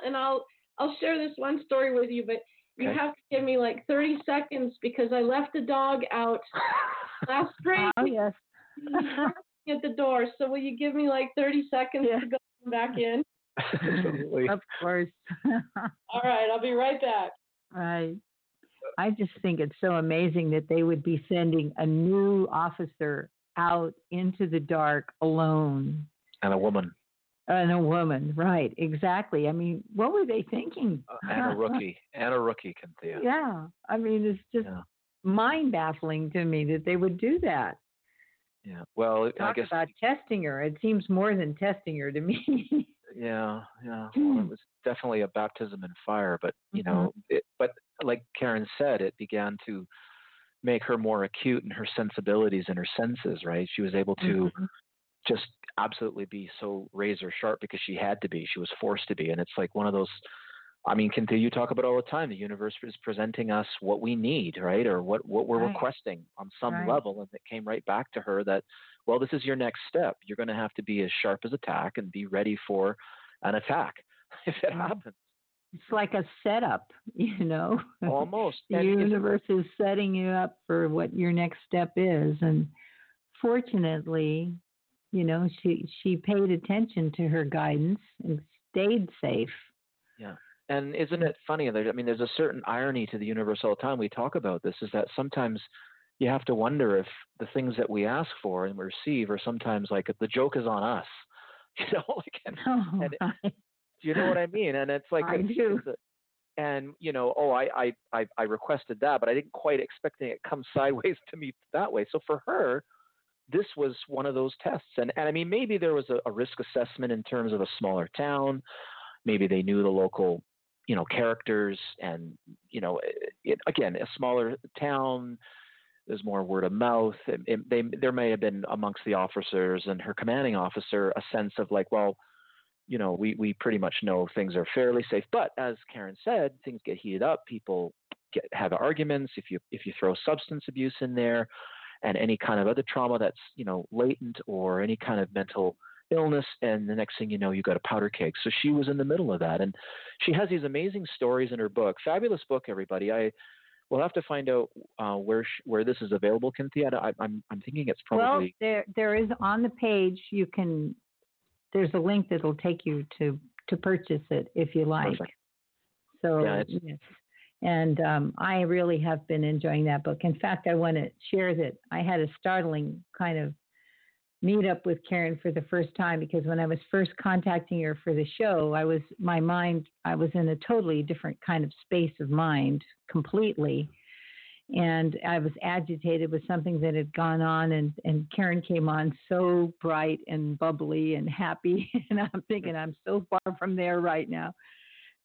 and I'll I'll share this one story with you, but you Okay. have to give me like 30 seconds because I left the dog out last spring Oh, yes. at the door. So will you give me like 30 seconds Yeah. to go back in? Absolutely. of course. All right, I'll be right back. right. I just think it's so amazing that they would be sending a new officer out into the dark alone. And a woman And a woman, right? Exactly. I mean, what were they thinking? uh, and a rookie and a rookie, Cynthia. Yeah. I mean, it's just Yeah. mind baffling to me that they would do that. Yeah. Well, I guess. about testing her. It seems more than testing her to me. Yeah, yeah. Well, it was definitely a baptism in fire, but you know, it, but like Karen said, it began to make her more acute in her sensibilities and her senses. Right? She was able to Mhm. Just absolutely be so razor sharp because she had to be. She was forced to be, and it's like one of those. I mean, Cynthia, you talk about all the time. The universe is presenting us what we need, right, or what what we're Right. requesting on some Right. level, and it came right back to her that, well, this is your next step. You're going to have to be as sharp as attack and be ready for an attack if it Mm. happens. It's like a setup, you know. Almost. the And universe is setting you up for what your next step is and fortunately you know she she paid attention to her guidance and stayed safe yeah And isn't it funny I mean, there's a certain irony to the universe all the time. We talk about this is that sometimes you have to wonder if the things that we ask for and receive are sometimes like the joke is on us. You know, like and, oh, And- right. do you know what I mean? And it's like I it's- do. it's a- and you know, oh, I, I I I requested that, but I didn't quite expecting it to come sideways to me that way. So for her, this was one of those tests. And and I mean, maybe there was a, a risk assessment in terms of a smaller town. Maybe they knew the local, you know, characters, and you know, it, again, a smaller town. there's more word of mouth. It, it, they, there may have been amongst the officers and her commanding officer a sense of like, well, you know, we, we pretty much know things are fairly safe. But as Karen said, things get heated up. People get have arguments. If you if you throw substance abuse in there, and any kind of other trauma that's you know latent or any kind of mental illness, and the next thing you know, you got a powder keg. So she was in the middle of that, and she has these amazing stories in her book. Fabulous book, everybody. I we'll have to find out uh, where sh- where this is available, Cynthia. I, I'm I'm thinking it's probably well there there is on the page you can there's a link that'll take you to to purchase it if you like. Perfect. So Yeah, it's- yes. And um, I really have been enjoying that book. In fact, I want to share that I had a startling kind of meet up with Karen for the first time because when I was first contacting her for the show, I was my mind I was in a totally different kind of space of mind completely. And I was agitated with something that had gone on and, and Karen came on so bright and bubbly and happy and I'm thinking I'm so far from there right now.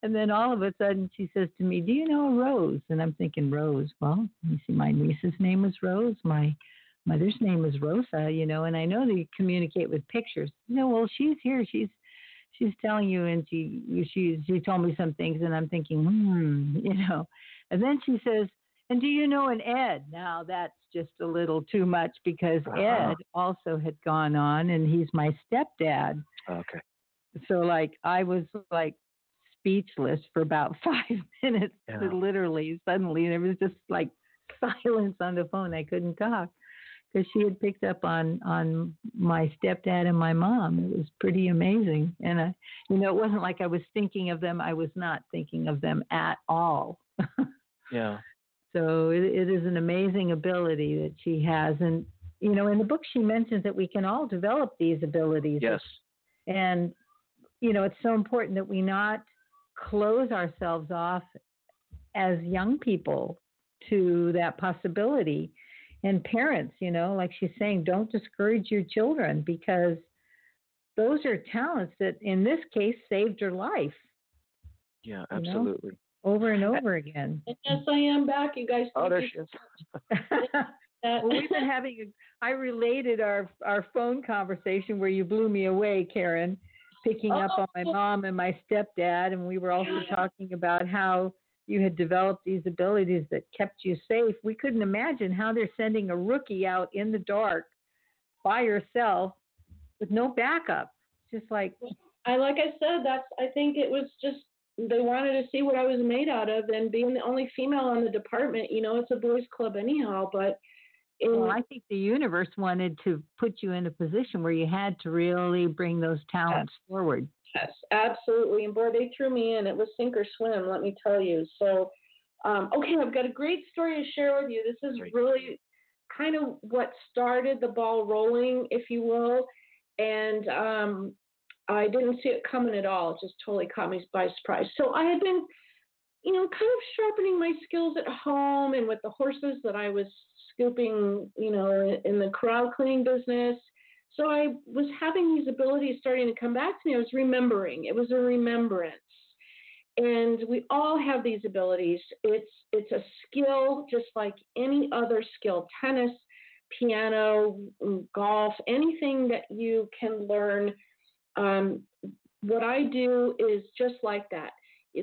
And then all of a sudden she says to me, Do you know Rose? And I'm thinking, Rose, well, you see, my niece's name was Rose. My mother's name is Rosa, you know, and I know they communicate with pictures. You know, well, she's here. She's she's telling you, and she she she told me some things, and I'm thinking, hmm, you know. And then she says, and do you know an Ed? Now that's just a little too much because Uh-huh. Ed also had gone on, and he's my stepdad. okay. So like I was like speechless for about five minutes, Yeah. literally. Suddenly, there was just like silence on the phone. I couldn't talk because she had picked up on on my stepdad and my mom. It was pretty amazing, and I, you know, it wasn't like I was thinking of them. I was not thinking of them at all. Yeah. So it, it is an amazing ability that she has, and you know, in the book she mentions that we can all develop these abilities. Yes. And, you know, it's so important that we not close ourselves off as young people to that possibility. And parents, you know, like she's saying, don't discourage your children because those are talents that, in this case, saved her life Yeah. You know? Absolutely. over and over again. And yes, I am back. You guys. Oh, there she is. well, we've been having. A, I related our our phone conversation where you blew me away, Karen, picking up on my Oh. mom and my stepdad, and we were also talking about how you had developed these abilities that kept you safe. We couldn't imagine how they're sending a rookie out in the dark by herself with no backup. Just like I like I said, that's I think it was just they wanted to see what I was made out of, and being the only female on the department, you know, it's a boys' club anyhow. But well, I think the universe wanted to put you in a position where you had to really bring those talents forward. yes, absolutely, and boy, they threw me in. It was sink or swim, let me tell you. So, um, okay, I've got a great story to share with you. This is really kind of what started the ball rolling, if you will, and um, I didn't see it coming at all. It just totally caught me by surprise. So I had been, you know, kind of sharpening my skills at home and with the horses that I was scooping, you know, in the corral cleaning business. So I was having these abilities starting to come back to me. I was remembering. It was a remembrance. And we all have these abilities. It's it's a skill just like any other skill. Tennis, piano, golf, anything that you can learn um, what I do is just like that.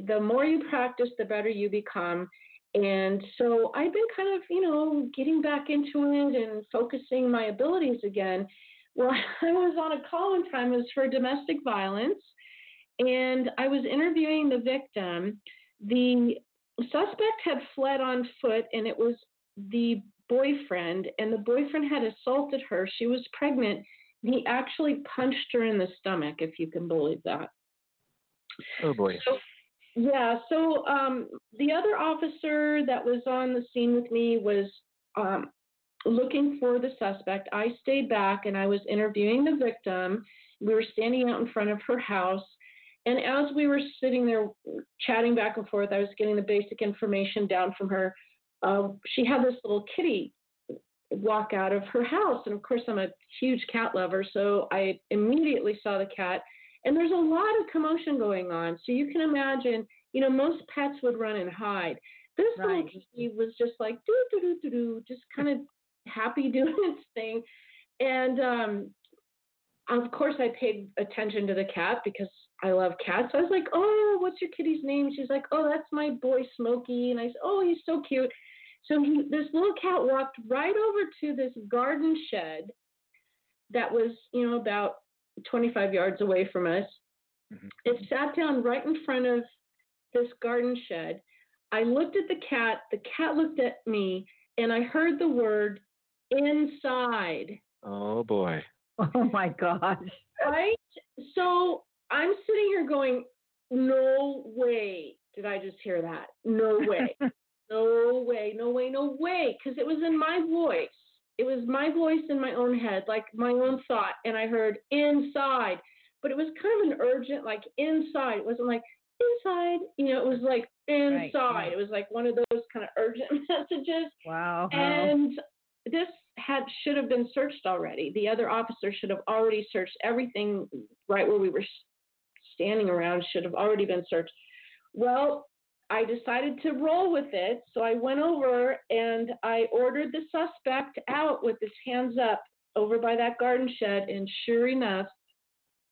The more you practice, the better you become. And so I've been kind of, you know, getting back into it and focusing my abilities again. Well, I was on a call one time, it was for domestic violence, and I was interviewing the victim. The suspect had fled on foot, and it was the boyfriend, and the boyfriend had assaulted her. She was pregnant. He actually punched her in the stomach, if you can believe that. Oh boy. So, yeah, so um, the other officer that was on the scene with me was um, looking for the suspect. I stayed back and I was interviewing the victim. We were standing out in front of her house. And as we were sitting there chatting back and forth, I was getting the basic information down from her. Uh, she had this little kitty walk out of her house. And of course, I'm a huge cat lover, so I immediately saw the cat. And there's a lot of commotion going on. So you can imagine, you know, most pets would run and hide. This Right. little kitty was just like doo doo doo doo doo, just kind of happy doing its thing. And um of course I paid attention to the cat because I love cats. I was like, Oh, what's your kitty's name? She's like, Oh, that's my boy Smokey and I said, Oh, he's so cute. So he, this little cat walked right over to this garden shed that was, you know, about 25 yards away from us. Mhm. It sat down right in front of this garden shed. I looked at the cat, the cat looked at me, and I heard the word inside. Oh boy. Oh my gosh. Right? So I'm sitting here going, no way did I just hear that. No way. no way, no way, no way. Because it was in my voice. It was my voice in my own head, like my own thought. And I heard inside. But it was kind of an urgent, like inside. It wasn't like inside. You know, it was like inside. right. It was like one of those kind of urgent messages. Wow. And this had should have been searched already. The other officer should have already searched everything right where we were standing around should have already been searched. Well, I decided to roll with it, so I went over and I ordered the suspect out with his hands up over by that garden shed and sure enough,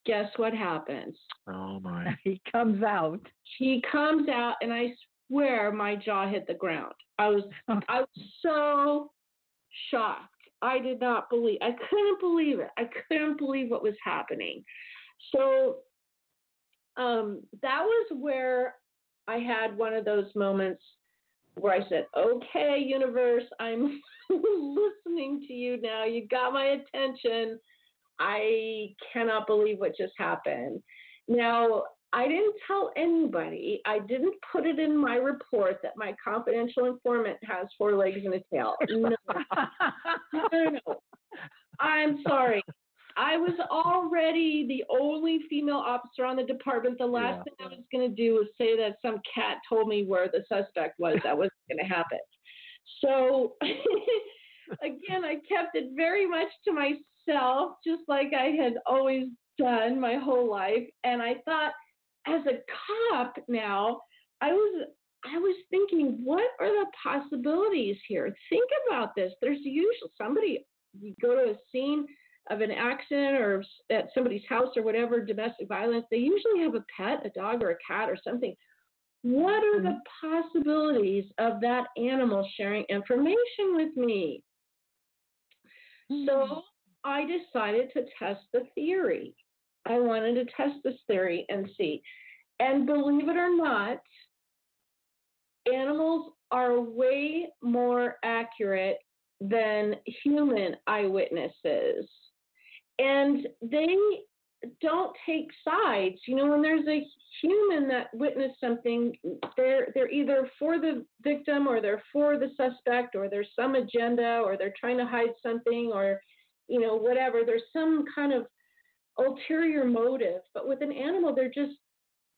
guess what happens? Oh my. he comes out. He comes out and I swear my jaw hit the ground. I was I was so shocked. I did not believe. I couldn't believe it. I couldn't believe what was happening. So um, that was where I had one of those moments where I said, "Okay, universe, I'm listening to you now. You got my attention. I cannot believe what just happened." Now, I didn't tell anybody. I didn't put it in my report that my confidential informant has four legs and a tail. No, no, no. I'm sorry. I was already the only female officer on the department. The last Yeah. thing I was going to do was say that some cat told me where the suspect was. That wasn't going to happen. So, again, I kept it very much to myself, just like I had always done my whole life. And I thought, as a cop now, I was I was thinking, what are the possibilities here? Think about this. There's usually somebody you go to a scene of an accident or at somebody's house or whatever, domestic violence, they usually have a pet, a dog or a cat or something. What are the mm-hmm. possibilities of that animal sharing information with me? So mm-hmm. I decided to test the theory. I wanted to test this theory and see. And believe it or not, animals are way more accurate than human eyewitnesses. And they don't take sides. You know, when there's a human that witnessed something, they're they're either for the victim or they're for the suspect or there's some agenda or they're trying to hide something or you know whatever. There's some kind of ulterior motive. But with an animal, they're just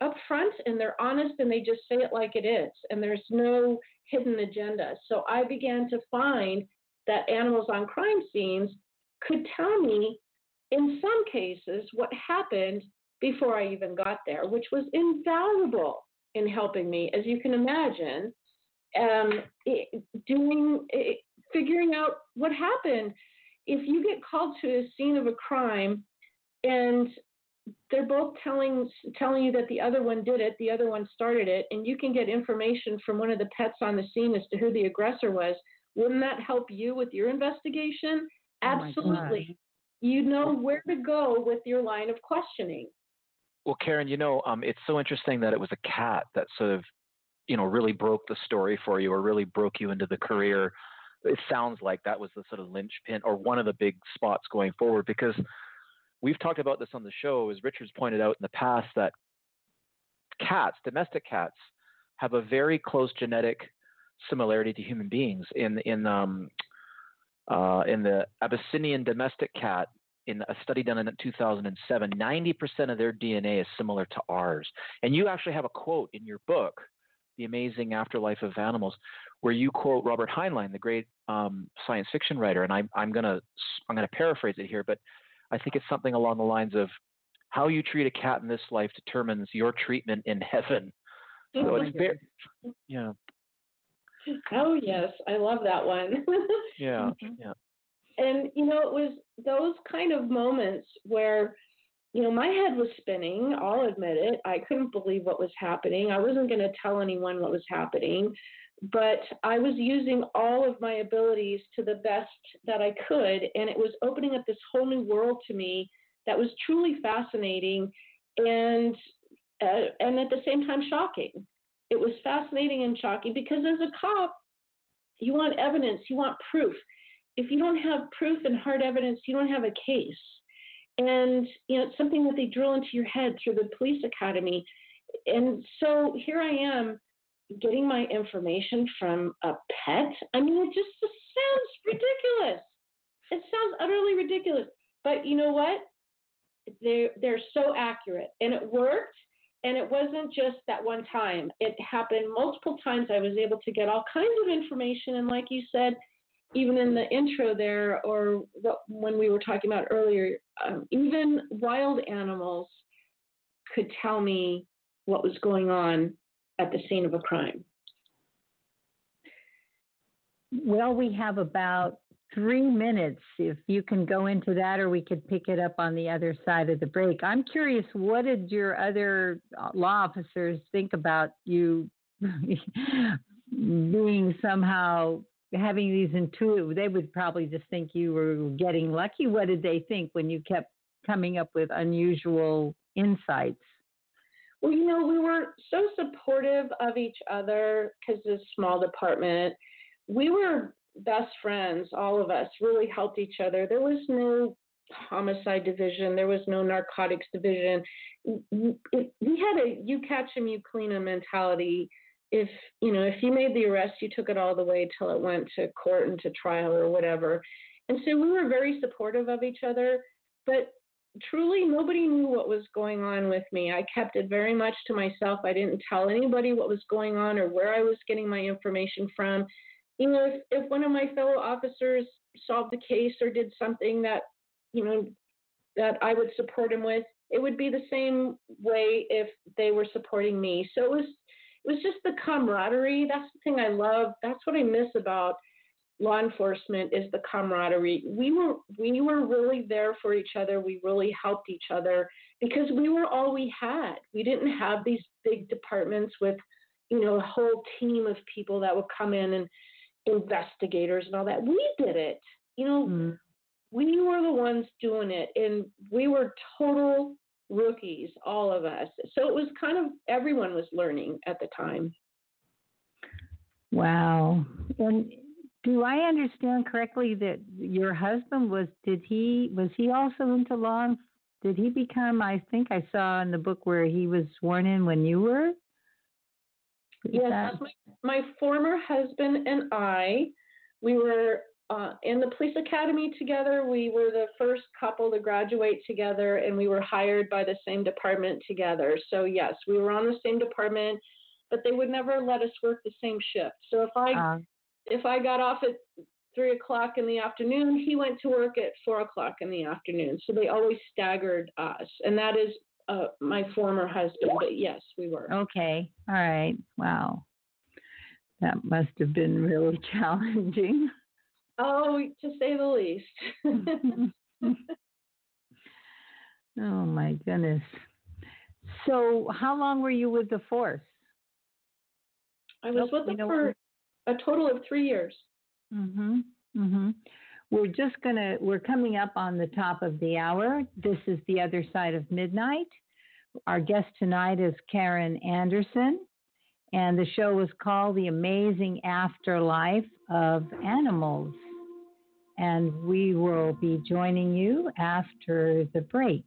upfront and they're honest and they just say it like it is and there's no hidden agenda. So I began to find that animals on crime scenes could tell me in some cases what happened before I even got there, which was invaluable in helping me, as you can imagine, um, it, doing it, figuring out what happened. If you get called to a scene of a crime and they're both telling telling you that the other one did it, the other one started it, and you can get information from one of the pets on the scene as to who the aggressor was. Wouldn't that help you with your investigation? Oh Absolutely. You know where to go with your line of questioning. Well, Karen, you know, um, it's so interesting that it was a cat that sort of, you know, really broke the story for you or really broke you into the career. It sounds like that was the sort of linchpin or one of the big spots going forward because we've talked about this on the show, as Richard's pointed out in the past, that cats, domestic cats, have a very close genetic similarity to human beings. In in um, uh, in the Abyssinian domestic cat, in a study done in 2007, 90% of their DNA is similar to ours. And you actually have a quote in your book, The Amazing Afterlife of Animals, where you quote Robert Heinlein, the great um, science fiction writer. And I, I'm gonna I'm gonna paraphrase it here, but I think it's something along the lines of how you treat a cat in this life determines your treatment in heaven. So it's very, yeah. Oh yes, I love that one. yeah, yeah. And you know, it was those kind of moments where you know, my head was spinning. I'll admit it. I couldn't believe what was happening. I wasn't going to tell anyone what was happening, but I was using all of my abilities to the best that I could, and it was opening up this whole new world to me that was truly fascinating and uh, and at the same time shocking. It was fascinating and shocking because as a cop, you want evidence, you want proof. If you don't have proof and hard evidence, you don't have a case. And you know, it's something that they drill into your head through the police academy. And so here I am getting my information from a pet. I mean, it just, just sounds ridiculous. It sounds utterly ridiculous. But you know what? They're they're so accurate, and it worked. And it wasn't just that one time. It happened multiple times. I was able to get all kinds of information, and like you said, even in the intro there, or when we were talking about earlier, um, even wild animals could tell me what was going on at the scene of a crime. Well, we have about three minutes. If you can go into that, or we could pick it up on the other side of the break. I'm curious, what did your other uh, law officers think about you being somehow having these intuitive, they would probably just think you were getting lucky. What did they think when you kept coming up with unusual insights? Well, you know, we were so supportive of each other because it's a small department. We were best friends, all of us really helped each other. There was no homicide division, there was no narcotics division. We had a you catch them, you clean them mentality. If you know if you made the arrest you took it all the way till it went to court and to trial or whatever. And so we were very supportive of each other but truly nobody knew what was going on with me. I kept it very much to myself. I didn't tell anybody what was going on or where i was getting my information from you know if, if one of my fellow officers solved a case or did something that you know that i would support him with it would be the same way if they were supporting me so it was it was just the camaraderie. That's the thing I love. That's what I miss about law enforcement is the camaraderie. We were we were really there for each other. We really helped each other because we were all we had. We didn't have these big departments with, you know, a whole team of people that would come in and investigators and all that. We did it. You know, mm-hmm. we were the ones doing it and we were total rookies, all of us. So it was kind of everyone was learning at the time. Wow. And do I understand correctly that your husband was did he was he also into law did he become I think I saw in the book where he was sworn in when you were? Yes, that... my, my former husband and I we were uh, in the police academy together. We were the first couple to graduate together, and we were hired by the same department together. So yes, we were on the same department, but they would never let us work the same shift. So if I uh, if I got off at three o'clock in the afternoon, he went to work at four o'clock in the afternoon. So they always staggered us, and that is uh, my former husband. But yes, we were. Okay. All right. Wow. That must have been really challenging. Oh, to say the least. oh my goodness. So, how long were you with the force? I was with them for a total of three years. Mhm. Mhm. We're just gonna. We're coming up on the top of the hour. This is the other side of midnight. Our guest tonight is Karen Anderson, and the show was called "The Amazing Afterlife of Animals." and we will be joining you after the break.